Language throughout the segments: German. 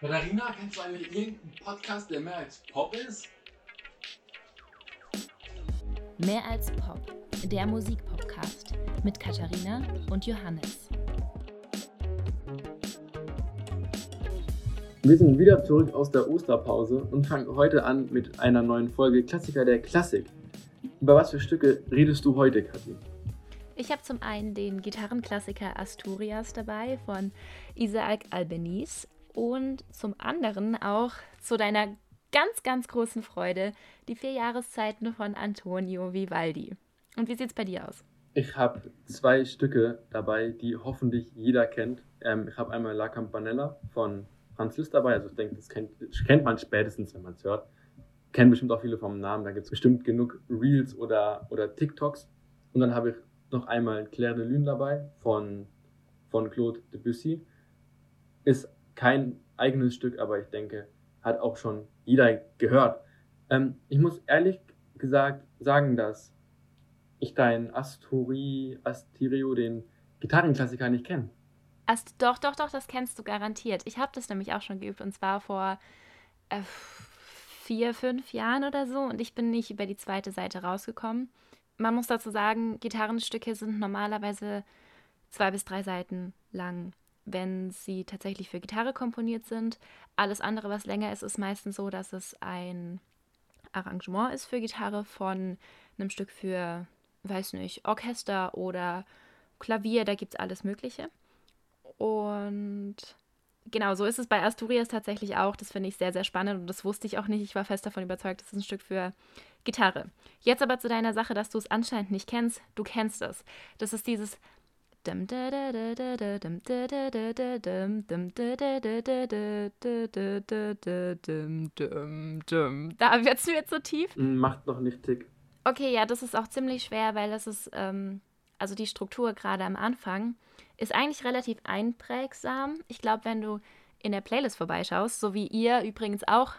Katharina, kennst du eigentlich irgendeinen Podcast, der mehr als Pop ist? Mehr als Pop, der Musikpodcast mit Katharina und Johannes. Wir sind wieder zurück aus der Osterpause und fangen heute an mit einer neuen Folge Klassiker der Klassik. Über was für Stücke redest du heute, Kathi? Ich habe zum einen den Gitarrenklassiker Asturias dabei von Isaac Albanese und zum anderen auch zu deiner ganz, ganz großen Freude die vier Jahreszeiten von Antonio Vivaldi. Und wie sieht es bei dir aus? Ich habe zwei Stücke dabei, die hoffentlich jeder kennt. Ähm, ich habe einmal La Campanella von Franz Liszt dabei. Also ich denke, das kennt, kennt man spätestens, wenn man es hört. Kennen bestimmt auch viele vom Namen. Da gibt es bestimmt genug Reels oder, oder TikToks. Und dann habe ich noch einmal Claire de Lune dabei von, von Claude Debussy. Ist kein eigenes Stück, aber ich denke, hat auch schon jeder gehört. Ähm, ich muss ehrlich gesagt sagen, dass ich dein Asturi, Astirio, den Gitarrenklassiker nicht kenne. Ast doch, doch, doch, das kennst du garantiert. Ich habe das nämlich auch schon geübt und zwar vor äh, vier, fünf Jahren oder so und ich bin nicht über die zweite Seite rausgekommen man muss dazu sagen, Gitarrenstücke sind normalerweise zwei bis drei Seiten lang, wenn sie tatsächlich für Gitarre komponiert sind. Alles andere, was länger ist, ist meistens so, dass es ein Arrangement ist für Gitarre von einem Stück für, weiß nicht, Orchester oder Klavier, da gibt es alles Mögliche. Und genau, so ist es bei Asturias tatsächlich auch. Das finde ich sehr, sehr spannend und das wusste ich auch nicht. Ich war fest davon überzeugt, das ist ein Stück für Gitarre. Jetzt aber zu deiner Sache, dass du es anscheinend nicht kennst. Du kennst es. Das ist dieses. Da wird es mir zu tief. Macht noch nicht tick. Okay, ja, das ist auch ziemlich schwer, weil das ist, ähm, also die Struktur gerade am Anfang ist eigentlich relativ einprägsam. Ich glaube, wenn du in der Playlist vorbeischaust, so wie ihr übrigens auch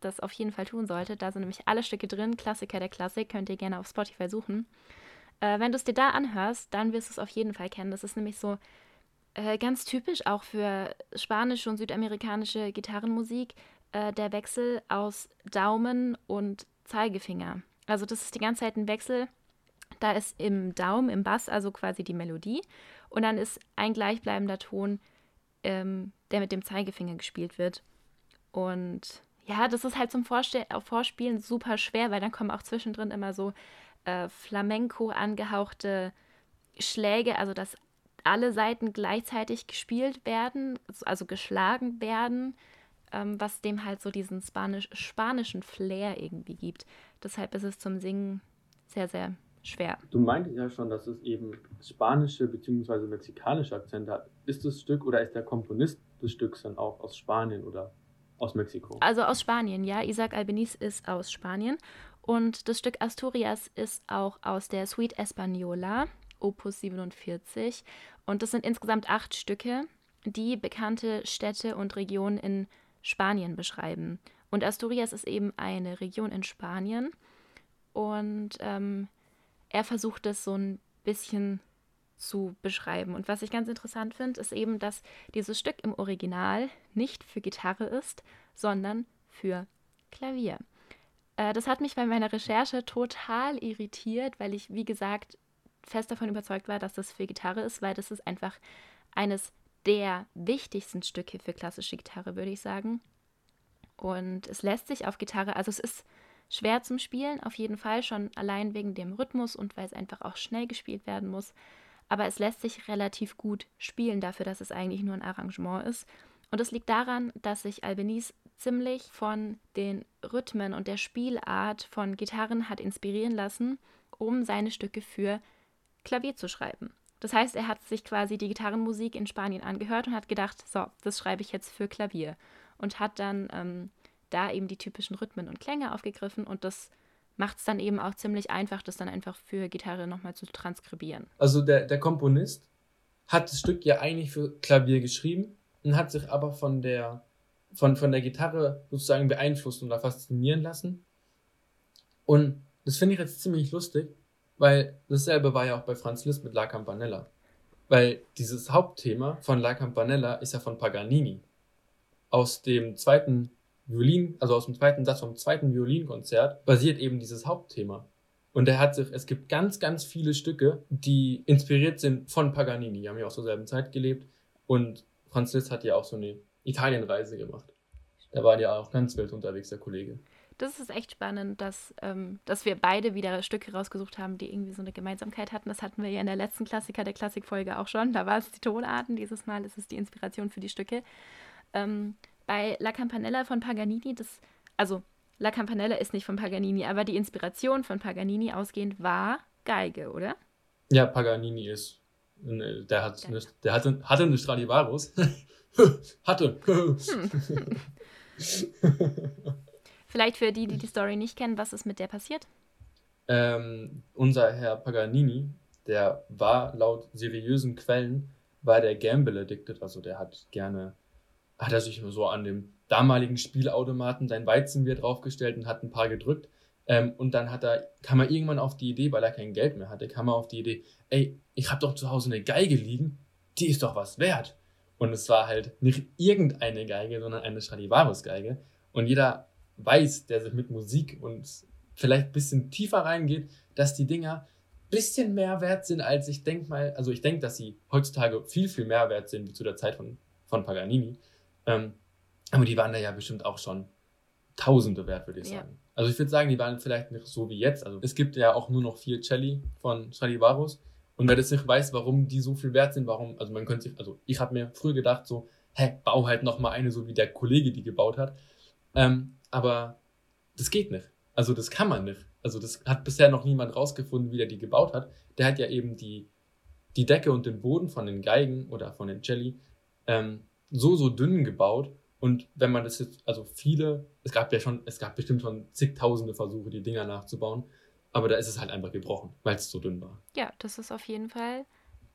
das auf jeden Fall tun solltet, da sind nämlich alle Stücke drin, Klassiker der Klassik, könnt ihr gerne auf Spotify suchen. Äh, wenn du es dir da anhörst, dann wirst du es auf jeden Fall kennen. Das ist nämlich so äh, ganz typisch auch für spanische und südamerikanische Gitarrenmusik, äh, der Wechsel aus Daumen und Zeigefinger. Also das ist die ganze Zeit ein Wechsel. Da ist im Daumen, im Bass, also quasi die Melodie. Und dann ist ein gleichbleibender Ton, ähm, der mit dem Zeigefinger gespielt wird. Und ja, das ist halt zum Vorste Vorspielen super schwer, weil dann kommen auch zwischendrin immer so äh, Flamenco angehauchte Schläge, also dass alle Seiten gleichzeitig gespielt werden, also geschlagen werden, ähm, was dem halt so diesen Spanisch spanischen Flair irgendwie gibt. Deshalb ist es zum Singen sehr, sehr schwer. Du meintest ja schon, dass es eben spanische bzw. mexikanische Akzente hat. Ist das Stück oder ist der Komponist des Stücks dann auch aus Spanien oder aus Mexiko? Also aus Spanien, ja. Isaac Albeniz ist aus Spanien. Und das Stück Asturias ist auch aus der Suite Española, Opus 47. Und das sind insgesamt acht Stücke, die bekannte Städte und Regionen in Spanien beschreiben. Und Asturias ist eben eine Region in Spanien. Und ähm, er versucht es so ein bisschen zu beschreiben. Und was ich ganz interessant finde, ist eben, dass dieses Stück im Original nicht für Gitarre ist, sondern für Klavier. Äh, das hat mich bei meiner Recherche total irritiert, weil ich, wie gesagt, fest davon überzeugt war, dass das für Gitarre ist, weil das ist einfach eines der wichtigsten Stücke für klassische Gitarre, würde ich sagen. Und es lässt sich auf Gitarre, also es ist schwer zum Spielen, auf jeden Fall schon allein wegen dem Rhythmus und weil es einfach auch schnell gespielt werden muss aber es lässt sich relativ gut spielen dafür, dass es eigentlich nur ein Arrangement ist. Und es liegt daran, dass sich Albanese ziemlich von den Rhythmen und der Spielart von Gitarren hat inspirieren lassen, um seine Stücke für Klavier zu schreiben. Das heißt, er hat sich quasi die Gitarrenmusik in Spanien angehört und hat gedacht, so, das schreibe ich jetzt für Klavier. Und hat dann ähm, da eben die typischen Rhythmen und Klänge aufgegriffen und das macht es dann eben auch ziemlich einfach, das dann einfach für Gitarre nochmal zu transkribieren. Also der, der Komponist hat das Stück ja eigentlich für Klavier geschrieben und hat sich aber von der, von, von der Gitarre sozusagen beeinflusst und da faszinieren lassen. Und das finde ich jetzt ziemlich lustig, weil dasselbe war ja auch bei Franz Liszt mit La Campanella. Weil dieses Hauptthema von La Campanella ist ja von Paganini. aus dem zweiten Violin, also aus dem zweiten Satz vom zweiten Violinkonzert, basiert eben dieses Hauptthema. Und er hat sich, es gibt ganz, ganz viele Stücke, die inspiriert sind von Paganini. Die haben ja auch zur selben Zeit gelebt. Und Franz Liszt hat ja auch so eine Italienreise gemacht. Da war ja auch ganz wild unterwegs, der Kollege. Das ist echt spannend, dass, ähm, dass wir beide wieder Stücke rausgesucht haben, die irgendwie so eine Gemeinsamkeit hatten. Das hatten wir ja in der letzten Klassiker der Klassikfolge auch schon. Da war es die Tonarten, dieses Mal ist es die Inspiration für die Stücke. Ähm, bei La Campanella von Paganini, das, also La Campanella ist nicht von Paganini, aber die Inspiration von Paganini ausgehend war Geige, oder? Ja, Paganini ist. Äh, Der hat, eine, der hatte, hatte eine Stradivarius. hatte. Vielleicht für die, die die Story nicht kennen, was ist mit der passiert? ähm, unser Herr Paganini, der war laut seriösen Quellen, war der Gamble addicted, also der hat gerne, hat er sich so an dem damaligen Spielautomaten sein Weizenbier draufgestellt und hat ein paar gedrückt. Ähm, und dann hat er, kam er irgendwann auf die Idee, weil er kein Geld mehr hatte, kam er auf die Idee, ey, ich habe doch zu Hause eine Geige liegen, die ist doch was wert. Und es war halt nicht irgendeine Geige, sondern eine Stradivarius-Geige. Und jeder weiß, der sich mit Musik und vielleicht ein bisschen tiefer reingeht, dass die Dinger ein bisschen mehr wert sind, als ich denke mal, also ich denke, dass sie heutzutage viel, viel mehr wert sind wie zu der Zeit von, von Paganini. Ähm, aber die waren da ja bestimmt auch schon Tausende wert, würde ich Ja. sagen. Also ich würde sagen, die waren vielleicht nicht so wie jetzt. Also es gibt ja auch nur noch vier Celli von Stradivarius. Und wer das nicht weiß, warum die so viel wert sind, warum, also man könnte sich, also ich habe mir früher gedacht, so, hä, bau halt noch mal eine, so wie der Kollege die gebaut hat. Ähm, aber das geht nicht. Also das kann man nicht. Also das hat bisher noch niemand rausgefunden, wie der die gebaut hat. Der hat ja eben die, die Decke und den Boden von den Geigen oder von den Jelly ähm, so, so dünn gebaut. Und wenn man das jetzt, also viele, es gab ja schon, es gab bestimmt schon zigtausende Versuche, die Dinger nachzubauen. Aber da ist es halt einfach gebrochen, weil es so dünn war. Ja, das ist auf jeden Fall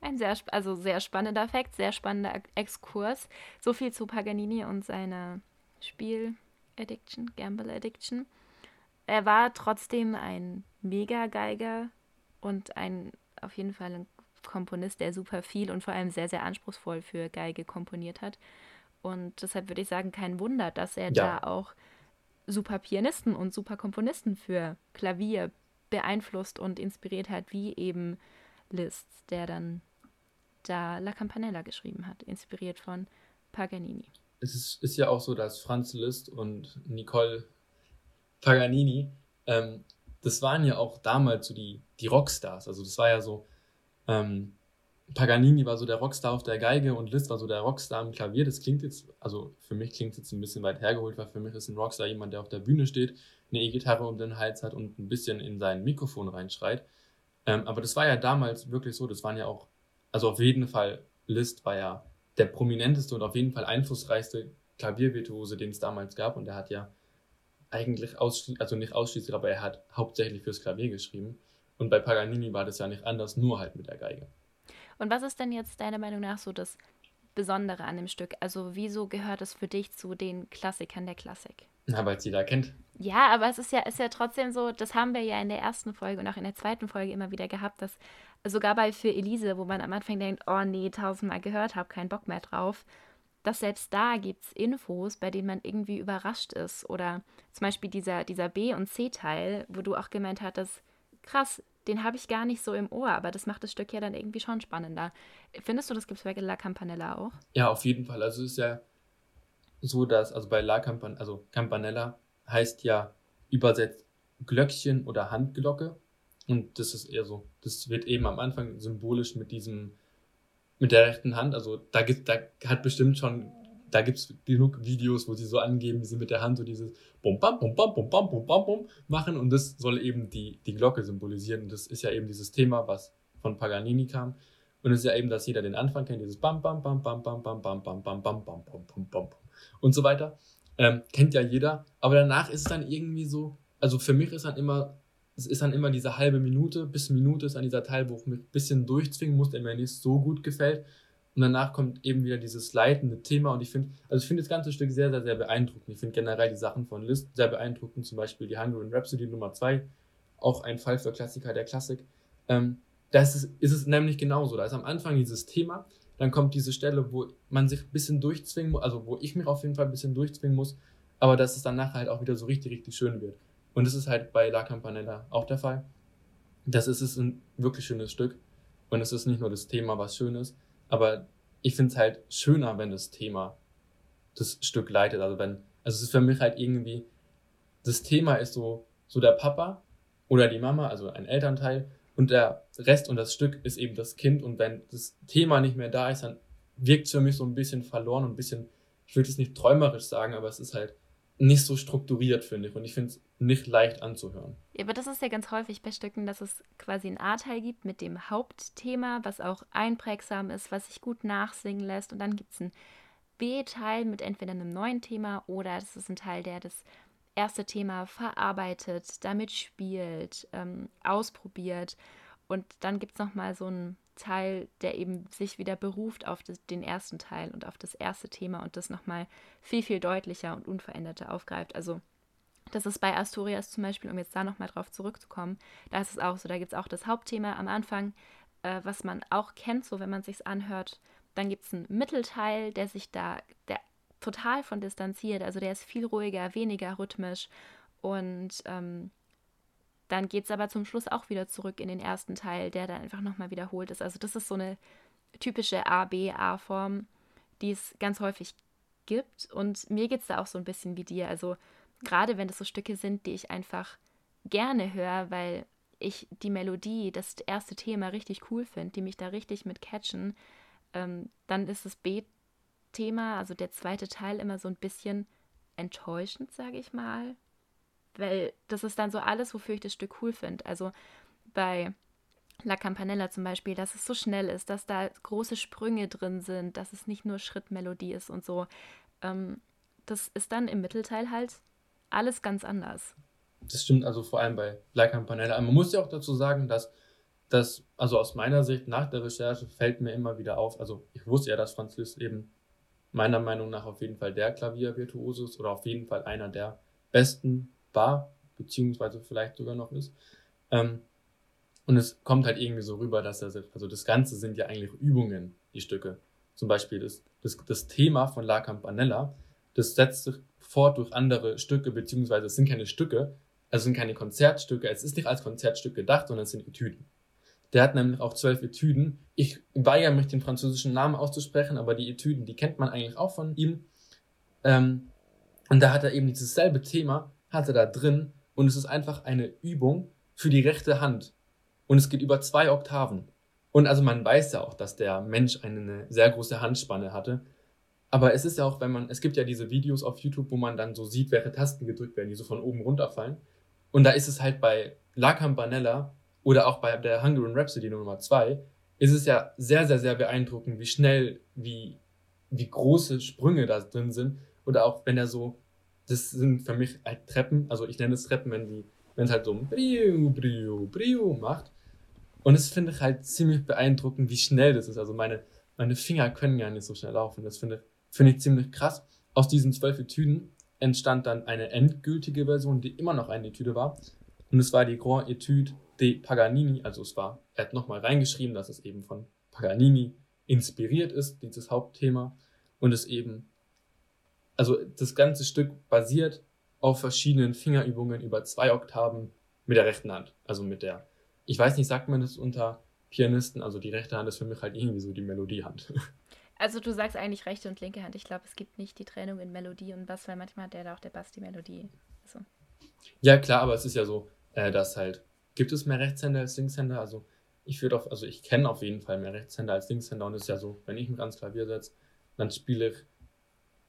ein sehr, also sehr spannender Fakt, sehr spannender Ex- Exkurs. So viel zu Paganini und seiner Spiel-Addiction, Gamble-Addiction. Er war trotzdem ein Mega-Geiger und ein auf jeden Fall ein Komponist, der super viel und vor allem sehr, sehr anspruchsvoll für Geige komponiert hat. Und deshalb würde ich sagen, kein Wunder, dass er Ja. da auch super Pianisten und super Komponisten für Klavier beeinflusst und inspiriert hat, wie eben Liszt, der dann da La Campanella geschrieben hat, inspiriert von Paganini. es ist, ist ja auch so, dass Franz Liszt und Nicole Paganini, ähm, das waren ja auch damals so die, die Rockstars. Also das war ja so, ähm, Paganini war so der Rockstar auf der Geige und Liszt war so der Rockstar am Klavier. Das klingt jetzt, also für mich klingt es jetzt ein bisschen weit hergeholt, weil für mich ist ein Rockstar jemand, der auf der Bühne steht, eine E-Gitarre um den Hals hat und ein bisschen in sein Mikrofon reinschreit. Ähm, aber das war ja damals wirklich so, das waren ja auch, also auf jeden Fall, Liszt war ja der prominenteste und auf jeden Fall einflussreichste Klaviervirtuose, den es damals gab. Und er hat ja eigentlich also nicht ausschließlich, aber er hat hauptsächlich fürs Klavier geschrieben. Und bei Paganini war das ja nicht anders, nur halt mit der Geige. Und was ist denn jetzt deiner Meinung nach so das Besondere an dem Stück? Also wieso gehört es für dich zu den Klassikern der Klassik? Na, weil es jeder kennt. Ja, aber es ist ja, ist ja trotzdem so, das haben wir ja in der ersten Folge und auch in der zweiten Folge immer wieder gehabt, dass sogar bei Für Elise, wo man am Anfang denkt, oh nee, tausendmal gehört, hab keinen Bock mehr drauf, dass selbst da gibt es Infos, bei denen man irgendwie überrascht ist. Oder zum Beispiel dieser, dieser B- und C-Teil, wo du auch gemeint hattest, krass, den habe ich gar nicht so im Ohr, aber das macht das Stück ja dann irgendwie schon spannender. Findest du, das gibt es bei La Campanella auch? Ja, auf jeden Fall. Also es ist ja so, dass, also bei La Campan also Campanella heißt ja übersetzt Glöckchen oder Handglocke. Und das ist eher so, das wird eben am Anfang symbolisch mit diesem, mit der rechten Hand, also da gibt, da hat bestimmt schon, da gibt's genug Videos, wo sie so angeben, wie sie mit der Hand so dieses Bum Bam Bum Bam Bum Bam Bum Bam Bum machen und das soll eben die, die Glocke symbolisieren. Und das ist ja eben dieses Thema, was von Paganini kam. Und es ist ja eben, dass jeder den Anfang kennt, dieses Bam Bam Bam Bam Bam Bam Bam Bam Bam Bam Bam Bam Bam Bam und so weiter. Ähm, kennt ja jeder. Aber danach ist es dann irgendwie so, also für mich ist dann immer, es ist dann immer diese halbe Minute bis Minute ist dann dieser Teil, wo ich mich ein bisschen durchzwingen muss, der mir nicht so gut gefällt. Und danach kommt eben wieder dieses leitende Thema und ich finde, also ich finde das ganze Stück sehr, sehr, sehr beeindruckend. Ich finde generell die Sachen von Liszt sehr beeindruckend, zum Beispiel die Hungarian Rhapsody Nummer 2, auch ein Fall für Klassiker der Klassik. Ähm, da ist ist es nämlich genauso. Da ist am Anfang dieses Thema, dann kommt diese Stelle, wo man sich ein bisschen durchzwingen muss, also wo ich mich auf jeden Fall ein bisschen durchzwingen muss, aber dass es dann nachher halt auch wieder so richtig, richtig schön wird. Und das ist halt bei La Campanella auch der Fall. Das ist, ist ein wirklich schönes Stück. Und es ist nicht nur das Thema, was schön ist, aber ich finde es halt schöner, wenn das Thema das Stück leitet. Also wenn, also es ist für mich halt irgendwie, das Thema ist so, so der Papa oder die Mama, also ein Elternteil, und der Rest und das Stück ist eben das Kind. Und wenn das Thema nicht mehr da ist, dann wirkt es für mich so ein bisschen verloren und ein bisschen, ich würde es nicht träumerisch sagen, aber es ist halt nicht so strukturiert, finde ich. Und ich finde es nicht leicht anzuhören. Ja, aber das ist ja ganz häufig bei Stücken, dass es quasi ein A-Teil gibt mit dem Hauptthema, was auch einprägsam ist, was sich gut nachsingen lässt. Und dann gibt es ein B-Teil mit entweder einem neuen Thema oder das ist ein Teil, der das erste Thema verarbeitet, damit spielt, ähm, ausprobiert. Und dann gibt es nochmal so einen Teil, der eben sich wieder beruft auf das, den ersten Teil und auf das erste Thema und das nochmal viel, viel deutlicher und unveränderter aufgreift. Also das ist bei Asturias zum Beispiel, um jetzt da nochmal drauf zurückzukommen, da ist es auch so, da gibt es auch das Hauptthema am Anfang, äh, was man auch kennt, so wenn man sich anhört. Dann gibt es einen Mittelteil, der sich da, der total von distanziert, also der ist viel ruhiger, weniger rhythmisch und ähm, dann geht es aber zum Schluss auch wieder zurück in den ersten Teil, der dann einfach nochmal wiederholt ist. Also das ist so eine typische A-B-A-Form, die es ganz häufig gibt. Und mir geht es da auch so ein bisschen wie dir. Also gerade wenn das so Stücke sind, die ich einfach gerne höre, weil ich die Melodie, das erste Thema richtig cool finde, die mich da richtig mit catchen, ähm, dann ist das B-Thema, also der zweite Teil, immer so ein bisschen enttäuschend, sage ich mal weil das ist dann so alles, wofür ich das Stück cool finde. Also bei La Campanella zum Beispiel, dass es so schnell ist, dass da große Sprünge drin sind, dass es nicht nur Schrittmelodie ist und so. Ähm, das ist dann im Mittelteil halt alles ganz anders. Das stimmt also vor allem bei La Campanella. Man muss ja auch dazu sagen, dass das, also aus meiner Sicht nach der Recherche fällt mir immer wieder auf, also ich wusste ja, dass Franz Liszt eben meiner Meinung nach auf jeden Fall der Klaviervirtuose ist oder auf jeden Fall einer der besten war, beziehungsweise vielleicht sogar noch ist. Ähm, und es kommt halt irgendwie so rüber, dass er, also das Ganze sind ja eigentlich Übungen, die Stücke. Zum Beispiel das, das, das Thema von La Campanella, das setzt sich fort durch andere Stücke, beziehungsweise es sind keine Stücke, also sind keine Konzertstücke, es ist nicht als Konzertstück gedacht, sondern es sind Etüden. Der hat nämlich auch zwölf Etüden. Ich weigere mich, den französischen Namen auszusprechen, aber die Etüden, die kennt man eigentlich auch von ihm. Ähm, und da hat er eben dieses selbe Thema, hat er da drin und es ist einfach eine Übung für die rechte Hand. Und es geht über zwei Oktaven. Und also man weiß ja auch, dass der Mensch eine sehr große Handspanne hatte. Aber es ist ja auch, wenn man, es gibt ja diese Videos auf YouTube, wo man dann so sieht, welche Tasten gedrückt werden, die so von oben runterfallen. Und da ist es halt bei La Campanella oder auch bei der Hungarian Rhapsody Nummer 2, ist es ja sehr, sehr, sehr beeindruckend, wie schnell, wie, wie große Sprünge da drin sind. Oder auch wenn er so das sind für mich halt Treppen. Also ich nenne es Treppen, wenn die, wenn es halt so ein Brio, Brio, Brio macht. Und das finde ich halt ziemlich beeindruckend, wie schnell das ist. Also meine, meine Finger können ja nicht so schnell laufen. Das finde finde ich ziemlich krass. Aus diesen zwölf Etüden entstand dann eine endgültige Version, die immer noch eine Etüde war. Und es war die Grand Etude de Paganini. Also es war, er hat nochmal reingeschrieben, dass es eben von Paganini inspiriert ist, dieses Hauptthema. Und es eben also das ganze Stück basiert auf verschiedenen Fingerübungen über zwei Oktaven mit der rechten Hand. Also mit der, ich weiß nicht, sagt man das unter Pianisten, also die rechte Hand ist für mich halt irgendwie so die Melodiehand. Also du sagst eigentlich rechte und linke Hand. Ich glaube, es gibt nicht die Trennung in Melodie und Bass, weil manchmal hat der da auch der Bass die Melodie. So. Ja, klar, aber es ist ja so, äh, dass halt, gibt es mehr Rechtshänder als Linkshänder? Also ich würde auf, also ich kenne auf jeden Fall mehr Rechtshänder als Linkshänder und es ist ja so, wenn ich mich ans Klavier setze, dann spiele ich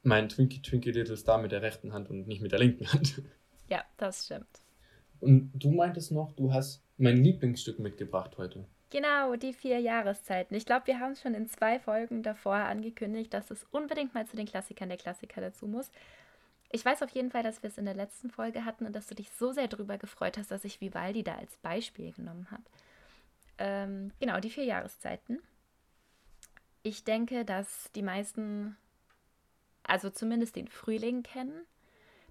mein Twinkie Twinkie Little Star mit der rechten Hand und nicht mit der linken Hand. Ja, das stimmt. Und du meintest noch, du hast mein Lieblingsstück mitgebracht heute. Genau, die vier Jahreszeiten. Ich glaube, wir haben es schon in zwei Folgen davor angekündigt, dass es unbedingt mal zu den Klassikern der Klassiker dazu muss. Ich weiß auf jeden Fall, dass wir es in der letzten Folge hatten und dass du dich so sehr darüber gefreut hast, dass ich Vivaldi da als Beispiel genommen habe. Ähm, genau, die vier Jahreszeiten. Ich denke, dass die meisten also zumindest den Frühling kennen,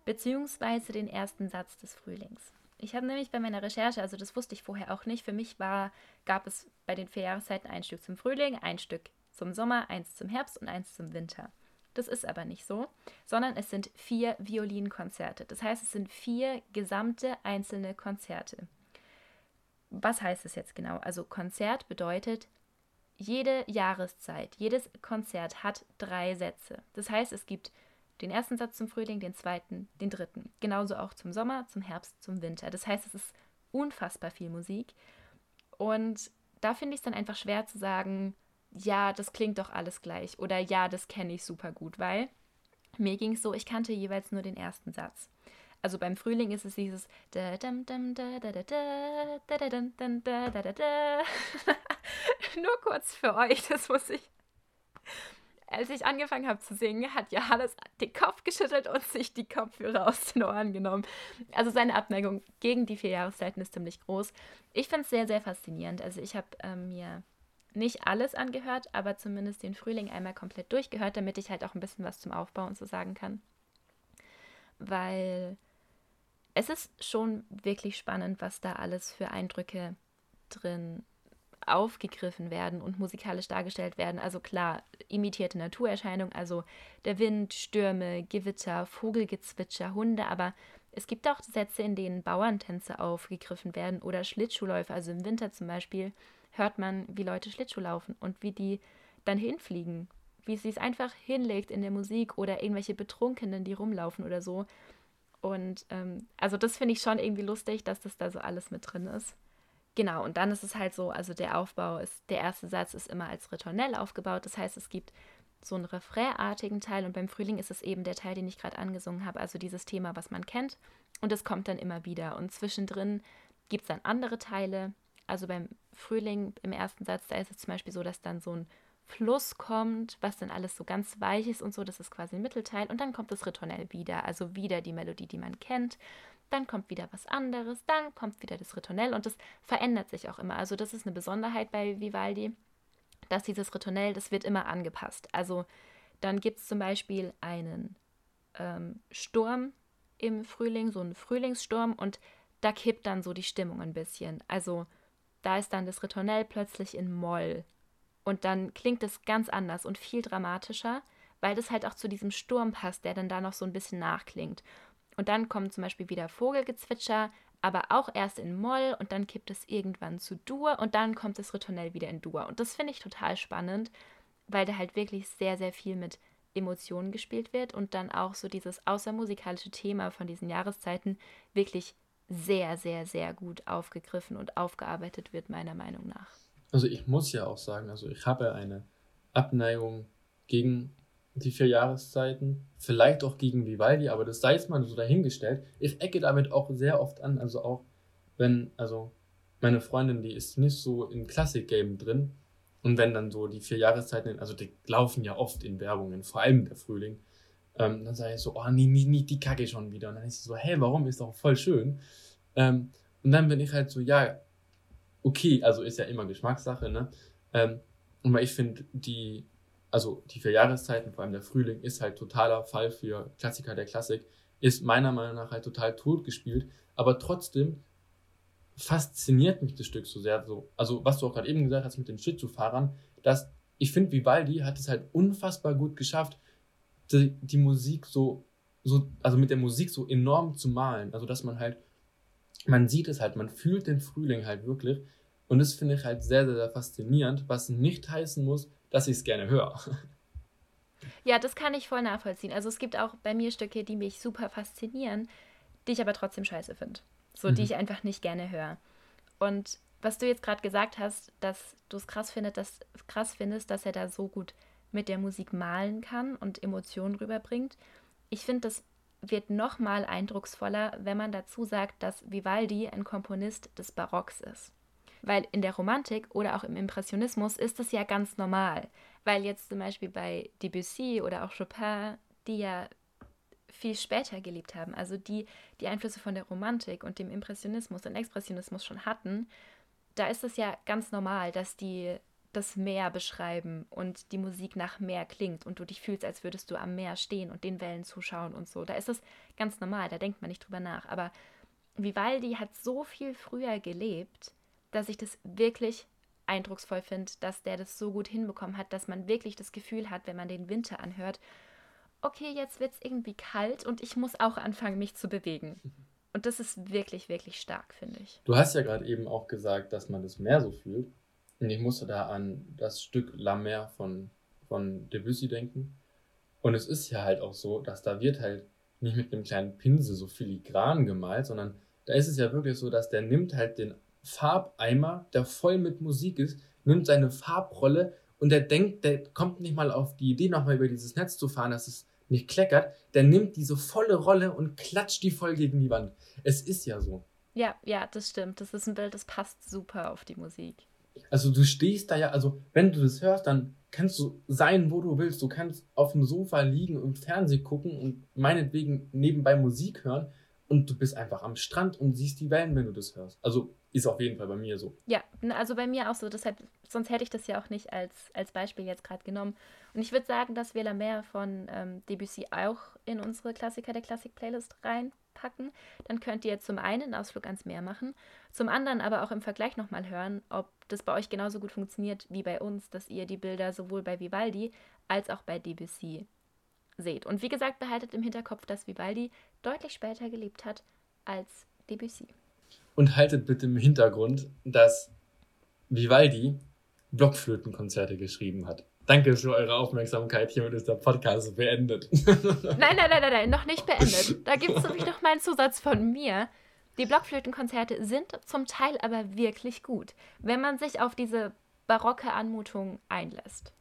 beziehungsweise den ersten Satz des Frühlings. Ich habe nämlich bei meiner Recherche, also das wusste ich vorher auch nicht, für mich war, gab es bei den vier Jahreszeiten ein Stück zum Frühling, ein Stück zum Sommer, eins zum Herbst und eins zum Winter. Das ist aber nicht so, sondern es sind vier Violinkonzerte. Das heißt, es sind vier gesamte einzelne Konzerte. Was heißt es jetzt genau? Also Konzert bedeutet, jede Jahreszeit, jedes Konzert hat drei Sätze. Das heißt, es gibt den ersten Satz zum Frühling, den zweiten, den dritten. Genauso auch zum Sommer, zum Herbst, zum Winter. Das heißt, es ist unfassbar viel Musik. Und da finde ich es dann einfach schwer zu sagen, ja, das klingt doch alles gleich oder ja, das kenne ich super gut, weil mir ging es so, ich kannte jeweils nur den ersten Satz. Also beim Frühling ist es dieses nur kurz für euch, das muss ich. Als ich angefangen habe zu singen, hat Johannes den Kopf geschüttelt und sich die Kopfhörer aus den Ohren genommen. Also seine Abneigung gegen die vier Jahreszeiten ist ziemlich groß. Ich finde es sehr, sehr faszinierend. Also ich habe ähm, mir nicht alles angehört, aber zumindest den Frühling einmal komplett durchgehört, damit ich halt auch ein bisschen was zum Aufbau und so sagen kann. Weil es ist schon wirklich spannend, was da alles für Eindrücke drin aufgegriffen werden und musikalisch dargestellt werden. Also klar, imitierte Naturerscheinungen, also der Wind, Stürme, Gewitter, Vogelgezwitscher, Hunde, aber es gibt auch Sätze, in denen Bauerntänze aufgegriffen werden oder Schlittschuhläufe, also im Winter zum Beispiel hört man, wie Leute Schlittschuh laufen und wie die dann hinfliegen. Wie sie es einfach hinlegt in der Musik oder irgendwelche Betrunkenen, die rumlaufen oder so. Und ähm, also das finde ich schon irgendwie lustig, dass das da so alles mit drin ist. Genau, und dann ist es halt so, also der Aufbau ist, der erste Satz ist immer als Ritornell aufgebaut. Das heißt, es gibt so einen refrainartigen Teil und beim Frühling ist es eben der Teil, den ich gerade angesungen habe, also dieses Thema, was man kennt. Und es kommt dann immer wieder. Und zwischendrin gibt es dann andere Teile, also beim Frühling im ersten Satz, da ist es zum Beispiel so, dass dann so ein Fluss kommt, was dann alles so ganz weich ist und so, das ist quasi ein Mittelteil. Und dann kommt das Ritornell wieder, also wieder die Melodie, die man kennt. Dann kommt wieder was anderes, dann kommt wieder das Ritornell und das verändert sich auch immer. Also das ist eine Besonderheit bei Vivaldi, dass dieses Ritornell, das wird immer angepasst. Also dann gibt es zum Beispiel einen ähm, Sturm im Frühling, so einen Frühlingssturm und da kippt dann so die Stimmung ein bisschen. Also da ist dann das Ritornell plötzlich in Moll. Und dann klingt es ganz anders und viel dramatischer, weil das halt auch zu diesem Sturm passt, der dann da noch so ein bisschen nachklingt. Und dann kommt zum Beispiel wieder Vogelgezwitscher, aber auch erst in Moll und dann kippt es irgendwann zu Dur und dann kommt das Ritornell wieder in Dur. Und das finde ich total spannend, weil da halt wirklich sehr, sehr viel mit Emotionen gespielt wird und dann auch so dieses außermusikalische Thema von diesen Jahreszeiten wirklich sehr, sehr, sehr gut aufgegriffen und aufgearbeitet wird, meiner Meinung nach. Also ich muss ja auch sagen, also ich habe eine Abneigung gegen die vier Jahreszeiten, vielleicht auch gegen Vivaldi, aber das sei jetzt mal so dahingestellt. Ich ecke damit auch sehr oft an, also auch wenn, also meine Freundin, die ist nicht so im Klassik-Game drin und wenn dann so die vier Jahreszeiten, also die laufen ja oft in Werbungen, vor allem der Frühling, ähm, dann sage ich so, oh, nee, nee, nee, die kacke schon wieder. Und dann ist sie so, hey, warum? Ist doch voll schön. Ähm, und dann bin ich halt so, ja, okay, also ist ja immer Geschmackssache, ne? Ähm, aber ich finde, die, also die vier Jahreszeiten, vor allem der Frühling, ist halt totaler Fall für Klassiker der Klassik, ist meiner Meinung nach halt total tot gespielt, aber trotzdem fasziniert mich das Stück so sehr. So, also, was du auch gerade eben gesagt hast mit den Schlittschuhfahrern, dass ich finde, Vivaldi hat es halt unfassbar gut geschafft, die, die Musik so, so, also mit der Musik so enorm zu malen. Also, dass man halt, man sieht es halt, man fühlt den Frühling halt wirklich. Und das finde ich halt sehr, sehr, sehr faszinierend, was nicht heißen muss, dass ich es gerne höre. Ja, das kann ich voll nachvollziehen. Also es gibt auch bei mir Stücke, die mich super faszinieren, die ich aber trotzdem scheiße finde. So, mhm. die ich einfach nicht gerne höre. Und was du jetzt gerade gesagt hast, dass du es krass, findet, dass, krass findest, dass er da so gut mit der Musik malen kann und Emotionen rüberbringt. Ich finde, das wird noch mal eindrucksvoller, wenn man dazu sagt, dass Vivaldi ein Komponist des Barocks ist. Weil in der Romantik oder auch im Impressionismus ist es ja ganz normal. Weil jetzt zum Beispiel bei Debussy oder auch Chopin, die ja viel später gelebt haben, also die die Einflüsse von der Romantik und dem Impressionismus und Expressionismus schon hatten, da ist es ja ganz normal, dass die das Meer beschreiben und die Musik nach Meer klingt und du dich fühlst, als würdest du am Meer stehen und den Wellen zuschauen und so. Da ist es ganz normal, da denkt man nicht drüber nach. Aber Vivaldi hat so viel früher gelebt, dass ich das wirklich eindrucksvoll finde, dass der das so gut hinbekommen hat, dass man wirklich das Gefühl hat, wenn man den Winter anhört, okay, jetzt wird es irgendwie kalt und ich muss auch anfangen, mich zu bewegen. Und das ist wirklich, wirklich stark, finde ich. Du hast ja gerade eben auch gesagt, dass man das Meer so fühlt. Und ich musste da an das Stück La Mer von, von Debussy denken. Und es ist ja halt auch so, dass da wird halt nicht mit einem kleinen Pinsel so filigran gemalt, sondern da ist es ja wirklich so, dass der nimmt halt den Farbeimer, der voll mit Musik ist, nimmt seine Farbrolle und der denkt, der kommt nicht mal auf die Idee, nochmal über dieses Netz zu fahren, dass es nicht kleckert. Der nimmt diese volle Rolle und klatscht die voll gegen die Wand. Es ist ja so. Ja, ja, das stimmt. Das ist ein Bild, das passt super auf die Musik. Also du stehst da ja, also wenn du das hörst, dann kannst du sein, wo du willst. Du kannst auf dem Sofa liegen und Fernsehen gucken und meinetwegen nebenbei Musik hören und du bist einfach am Strand und siehst die Wellen, wenn du das hörst. Also ist auf jeden Fall bei mir so. Ja, also bei mir auch so. Deshalb, sonst hätte ich das ja auch nicht als, als Beispiel jetzt gerade genommen. Und ich würde sagen, dass wir La Mer von ähm, Debussy auch in unsere Klassiker der Klassik-Playlist reinpacken. Dann könnt ihr zum einen einen Ausflug ans Meer machen, zum anderen aber auch im Vergleich nochmal hören, ob das bei euch genauso gut funktioniert wie bei uns, dass ihr die Bilder sowohl bei Vivaldi als auch bei Debussy seht. Und wie gesagt, behaltet im Hinterkopf, dass Vivaldi deutlich später gelebt hat als Debussy. Und haltet bitte im Hintergrund, dass Vivaldi Blockflötenkonzerte geschrieben hat. Danke für eure Aufmerksamkeit. Hiermit ist der Podcast beendet. nein, nein, nein, nein, nein, noch nicht beendet. Da gibt es nämlich noch mal einen Zusatz von mir. Die Blockflötenkonzerte sind zum Teil aber wirklich gut, wenn man sich auf diese barocke Anmutung einlässt.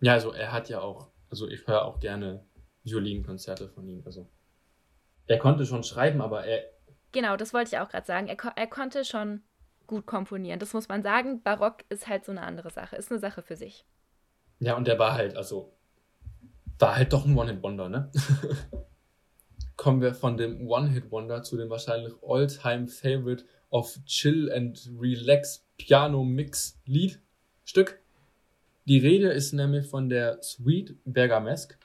Ja, also er hat ja auch also ich höre auch gerne Violinkonzerte von ihm. Also er konnte schon schreiben, aber er. Genau, das wollte ich auch gerade sagen. Er, er konnte schon gut komponieren. Das muss man sagen. Barock ist halt so eine andere Sache. Ist eine Sache für sich. Ja, und der war halt, also, war halt doch ein One-Hit-Wonder, ne? Kommen wir von dem One-Hit-Wonder zu dem wahrscheinlich All-Time-Favorite of Chill and Relax Piano Mix Lied Stück. Die Rede ist nämlich von der Suite Bergamesque,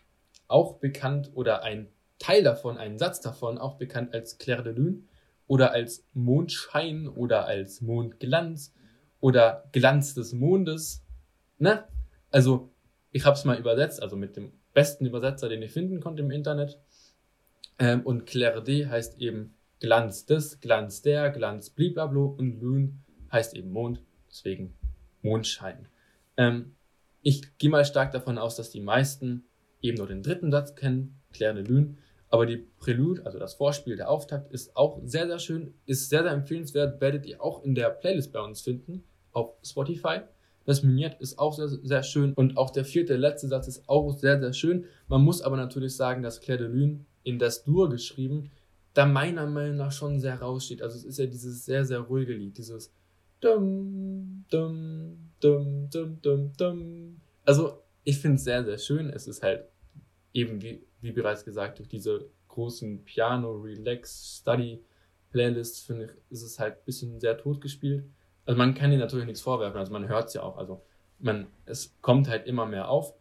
auch bekannt oder ein Teil davon, ein Satz davon, auch bekannt als Clair de Lune oder als Mondschein oder als Mondglanz oder Glanz des Mondes. Ne? Also, ich habe es mal übersetzt, also mit dem besten Übersetzer, den ich finden konnte im Internet. Ähm, und Clair de heißt eben Glanz des, Glanz der, Glanz bliblablo und Lune heißt eben Mond, deswegen Mondschein. Ähm, ich gehe mal stark davon aus, dass die meisten eben nur den dritten Satz kennen, Claire de Lune. Aber die Prelude, also das Vorspiel, der Auftakt, ist auch sehr, sehr schön, ist sehr, sehr empfehlenswert, werdet ihr auch in der Playlist bei uns finden, auf Spotify. Das Miniert ist auch sehr, sehr schön und auch der vierte, letzte Satz ist auch sehr, sehr schön. Man muss aber natürlich sagen, dass Claire de Lune in das Dur geschrieben, da meiner Meinung nach schon sehr raussteht. Also es ist ja dieses sehr, sehr ruhige Lied, dieses dum, dum, dum, dum, dum, dum. Also, ich finde es sehr, sehr schön. Es ist halt eben, wie, wie bereits gesagt, durch diese großen Piano, Relax, Study Playlists, finde ich, ist es halt ein bisschen sehr tot gespielt. Also, man kann ihnen natürlich nichts vorwerfen, also man hört es ja auch. Also, man, es kommt halt immer mehr auf.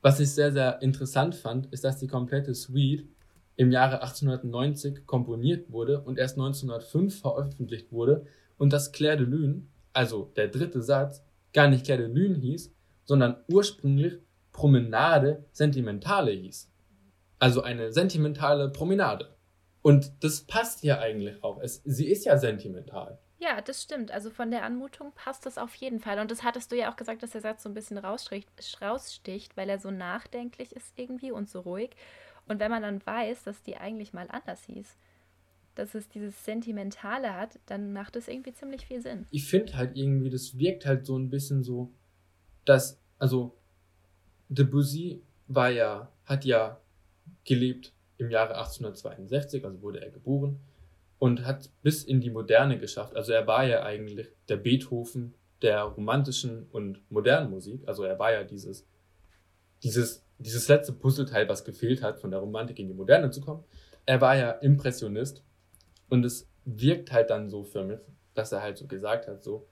Was ich sehr, sehr interessant fand, ist, dass die komplette Suite im Jahre 1890 komponiert wurde und erst 1905 veröffentlicht wurde und dass Claire de Lune, also der dritte Satz, gar nicht Claire de Lune hieß, sondern ursprünglich Promenade Sentimentale hieß. Also eine sentimentale Promenade. Und das passt ja eigentlich auch. Es, sie ist ja sentimental. Ja, das stimmt. Also von der Anmutung passt das auf jeden Fall. Und das hattest du ja auch gesagt, dass der Satz so ein bisschen raussticht, weil er so nachdenklich ist irgendwie und so ruhig. Und wenn man dann weiß, dass die eigentlich mal anders hieß, dass es dieses Sentimentale hat, dann macht es irgendwie ziemlich viel Sinn. Ich finde halt irgendwie, das wirkt halt so ein bisschen so, dass, also, Debussy war ja, hat ja gelebt im Jahre 1862, also wurde er geboren und hat bis in die Moderne geschafft. Also er war ja eigentlich der Beethoven der romantischen und modernen Musik. Also er war ja dieses, dieses, dieses letzte Puzzleteil, was gefehlt hat, von der Romantik in die Moderne zu kommen. Er war ja Impressionist und es wirkt halt dann so für mich, dass er halt so gesagt hat, so,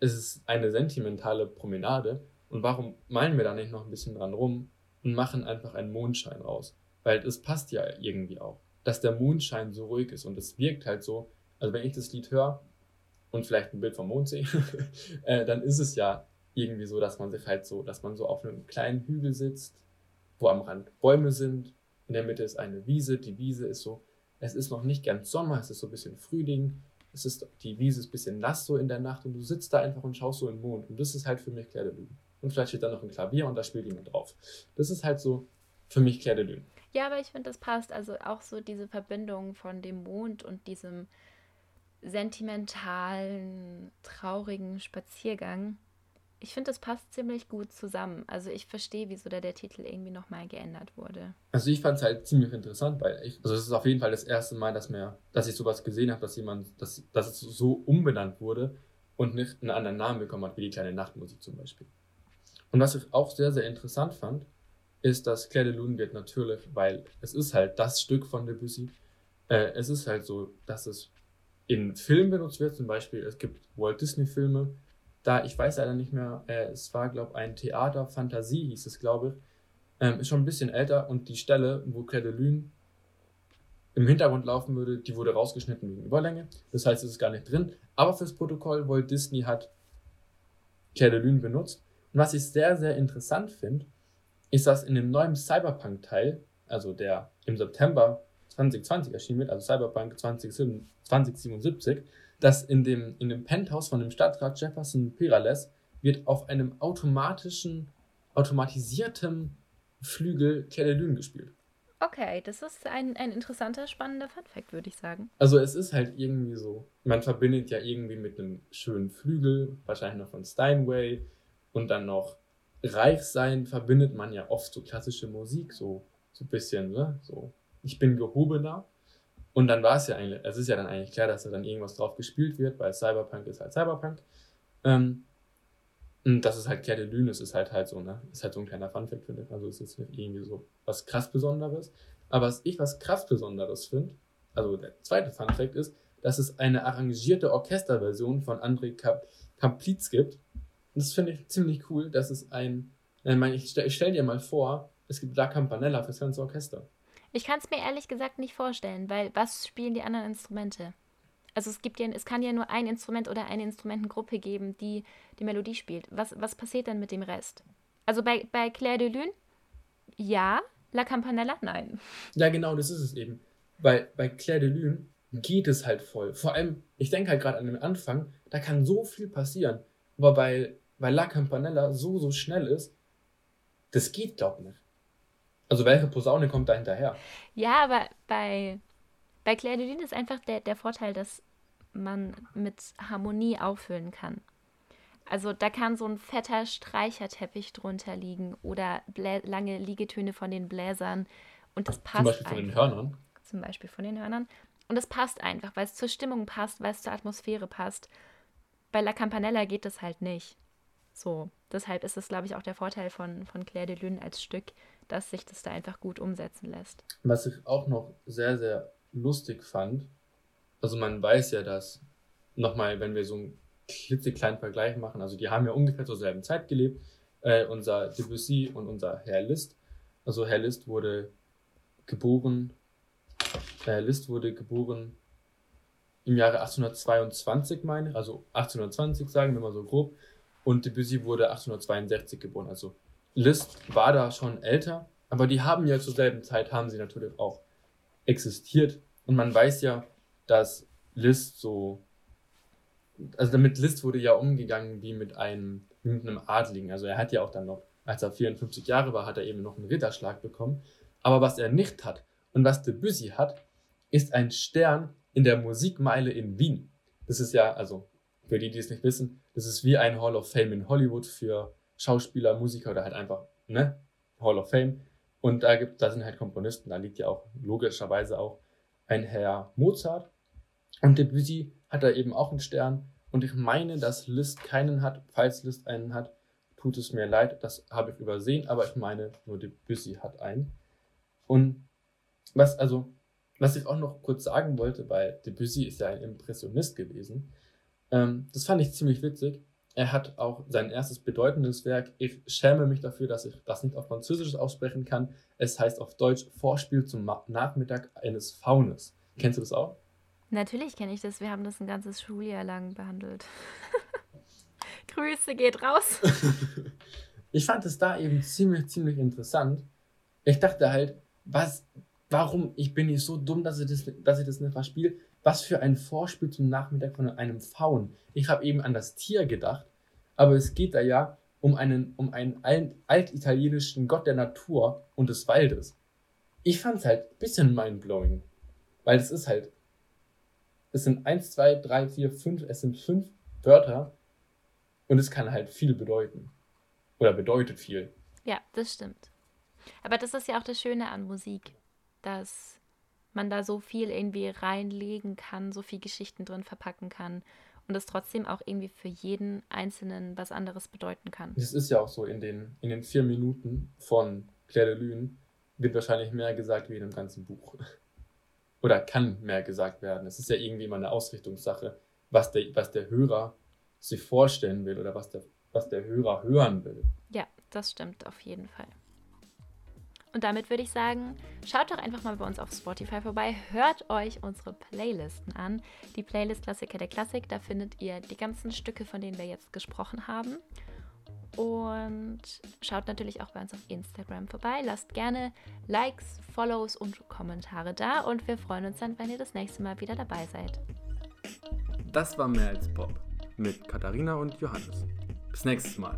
es ist eine sentimentale Promenade und warum malen wir da nicht noch ein bisschen dran rum und machen einfach einen Mondschein raus? Weil es passt ja irgendwie auch, dass der Mondschein so ruhig ist und es wirkt halt so, also wenn ich das Lied höre, und vielleicht ein Bild vom Mond sehe, äh, dann ist es ja irgendwie so, dass man sich halt so, dass man so auf einem kleinen Hügel sitzt, wo am Rand Bäume sind, in der Mitte ist eine Wiese, die Wiese ist so, es ist noch nicht ganz Sommer, es ist so ein bisschen Frühling, es ist, die Wiese ist ein bisschen nass so in der Nacht und du sitzt da einfach und schaust so in den Mond und das ist halt für mich Claire de Lune. Und vielleicht steht da noch ein Klavier und da spielt jemand drauf. Das ist halt so für mich Claire de Lune. Ja, aber ich finde, das passt. Also auch so diese Verbindung von dem Mond und diesem sentimentalen, traurigen Spaziergang. Ich finde, das passt ziemlich gut zusammen. Also ich verstehe, wieso da der Titel irgendwie nochmal geändert wurde. Also ich fand es halt ziemlich interessant, weil ich, also es ist auf jeden Fall das erste Mal, dass mir, dass ich sowas gesehen habe, dass jemand, dass, dass es so umbenannt wurde und nicht einen anderen Namen bekommen hat, wie die kleine Nachtmusik zum Beispiel. Und was ich auch sehr, sehr interessant fand, ist, dass Claire de Lune wird natürlich, weil es ist halt das Stück von Debussy, äh, es ist halt so, dass es in Filmen benutzt wird, zum Beispiel, es gibt Walt Disney-Filme, da, ich weiß leider nicht mehr, äh, es war, glaube ich, ein Theater, Fantasie hieß es, glaube ich, ähm, ist schon ein bisschen älter und die Stelle, wo Claire de Lune im Hintergrund laufen würde, die wurde rausgeschnitten wegen Überlänge. Das heißt, es ist gar nicht drin. Aber fürs Protokoll, Walt Disney hat Claire de Lune benutzt. Und was ich sehr, sehr interessant finde, ist, dass in dem neuen Cyberpunk-Teil, also der im September 2020 erschienen wird, also Cyberpunk 2077, dass in dem, in dem Penthouse von dem Stadtrat Jefferson Perales wird auf einem automatischen, automatisierten Flügel Claire gespielt. Okay, das ist ein, ein interessanter, spannender Funfact, würde ich sagen. Also es ist halt irgendwie so, man verbindet ja irgendwie mit einem schönen Flügel, wahrscheinlich noch von Steinway und dann noch reich sein verbindet man ja oft so klassische Musik, so, so ein bisschen, ne? So, ich bin gehobener. Und dann war es ja eigentlich, es ist ja dann eigentlich klar, dass da dann irgendwas drauf gespielt wird, weil Cyberpunk ist halt Cyberpunk. Ähm, und das ist halt Claire de Lune, es ist halt halt so, ne? Ist halt so ein kleiner Funfact, finde ich. Also es ist irgendwie so was krass Besonderes. Aber was ich was krass Besonderes finde, also der zweite Funfact ist, dass es eine arrangierte Orchesterversion von André Kaplitz gibt. Das finde ich ziemlich cool, dass es ein, ich meine, ich stell, ich stell dir mal vor, es gibt La Campanella fürs ganze Orchester. Ich kann es mir ehrlich gesagt nicht vorstellen, weil was spielen die anderen Instrumente? Also es gibt ja, es kann ja nur ein Instrument oder eine Instrumentengruppe geben, die die Melodie spielt. Was, was passiert dann mit dem Rest? Also bei, bei Claire de Lune, ja, La Campanella, nein. Ja, genau, das ist es eben. Bei, bei Claire de Lune geht es halt voll. Vor allem, ich denke halt gerade an den Anfang, da kann so viel passieren. Aber bei, bei La Campanella so, so schnell ist, das geht, glaub ich, nicht. Also welche Posaune kommt da hinterher? Ja, aber bei, bei Claire de Lune ist einfach der, der Vorteil, dass man mit Harmonie auffüllen kann. Also da kann so ein fetter Streicherteppich drunter liegen oder Blä lange Liegetöne von den Bläsern und das passt. Zum Beispiel von den Hörnern. Zum Beispiel von den Hörnern. Und es passt einfach, weil es zur Stimmung passt, weil es zur Atmosphäre passt. Bei La Campanella geht das halt nicht. So, deshalb ist es, glaube ich, auch der Vorteil von, von Claire de Lune als Stück, dass sich das da einfach gut umsetzen lässt. Was ich auch noch sehr, sehr lustig fand, also man weiß ja, dass, nochmal, wenn wir so einen klitzekleinen Vergleich machen, also die haben ja ungefähr zur selben Zeit gelebt, äh, unser Debussy und unser Herr Liszt. Also Herr Liszt wurde geboren, Herr Liszt wurde geboren im Jahre 1822, meine also 1820 sagen wir mal so grob, und Debussy wurde 1862 geboren, also Liszt war da schon älter, aber die haben ja zur selben Zeit, haben sie natürlich auch existiert. Und man weiß ja, dass Liszt so, also damit Liszt wurde ja umgegangen wie mit einem, mit einem Adligen. Also er hat ja auch dann noch, als er 54 Jahre war, hat er eben noch einen Ritterschlag bekommen. Aber was er nicht hat und was Debussy hat, ist ein Stern in der Musikmeile in Wien. Das ist ja, also für die, die es nicht wissen, das ist wie ein Hall of Fame in Hollywood für Schauspieler, Musiker oder halt einfach, ne? Hall of Fame. Und da gibt, da sind halt Komponisten, da liegt ja auch logischerweise auch ein Herr Mozart. Und Debussy hat da eben auch einen Stern. Und ich meine, dass Liszt keinen hat. Falls Liszt einen hat, tut es mir leid, das habe ich übersehen, aber ich meine, nur Debussy hat einen. Und was, also, was ich auch noch kurz sagen wollte, weil Debussy ist ja ein Impressionist gewesen, ähm, das fand ich ziemlich witzig. Er hat auch sein erstes bedeutendes Werk. Ich schäme mich dafür, dass ich das nicht auf Französisch aussprechen kann. Es heißt auf Deutsch Vorspiel zum Nachmittag eines Faunes. Kennst du das auch? Natürlich kenne ich das. Wir haben das ein ganzes Schuljahr lang behandelt. Grüße geht raus. ich fand es da eben ziemlich, ziemlich interessant. Ich dachte halt, was, warum, ich bin nicht so dumm, dass ich das, dass ich das nicht verspiele. Was für ein Vorspiel zum Nachmittag von einem Faun. Ich habe eben an das Tier gedacht, aber es geht da ja um einen, um einen altitalienischen Gott der Natur und des Waldes. Ich fand es halt ein bisschen mindblowing. Weil es ist halt, es sind eins, zwei, drei, vier, fünf, es sind fünf Wörter und es kann halt viel bedeuten. Oder bedeutet viel. Ja, das stimmt. Aber das ist ja auch das Schöne an Musik, dass man da so viel irgendwie reinlegen kann, so viel Geschichten drin verpacken kann und es trotzdem auch irgendwie für jeden Einzelnen was anderes bedeuten kann. Es ist ja auch so, in den, in den vier Minuten von Claire de Lune wird wahrscheinlich mehr gesagt wie in einem ganzen Buch. Oder kann mehr gesagt werden. Es ist ja irgendwie immer eine Ausrichtungssache, was der, was der Hörer sich vorstellen will oder was der, was der Hörer hören will. Ja, das stimmt auf jeden Fall. Und damit würde ich sagen, schaut doch einfach mal bei uns auf Spotify vorbei, hört euch unsere Playlisten an. Die Playlist Klassiker der Klassik, da findet ihr die ganzen Stücke, von denen wir jetzt gesprochen haben. Und schaut natürlich auch bei uns auf Instagram vorbei. Lasst gerne Likes, Follows und Kommentare da. Und wir freuen uns dann, wenn ihr das nächste Mal wieder dabei seid. Das war mehr als Pop mit Katharina und Johannes. Bis nächstes Mal.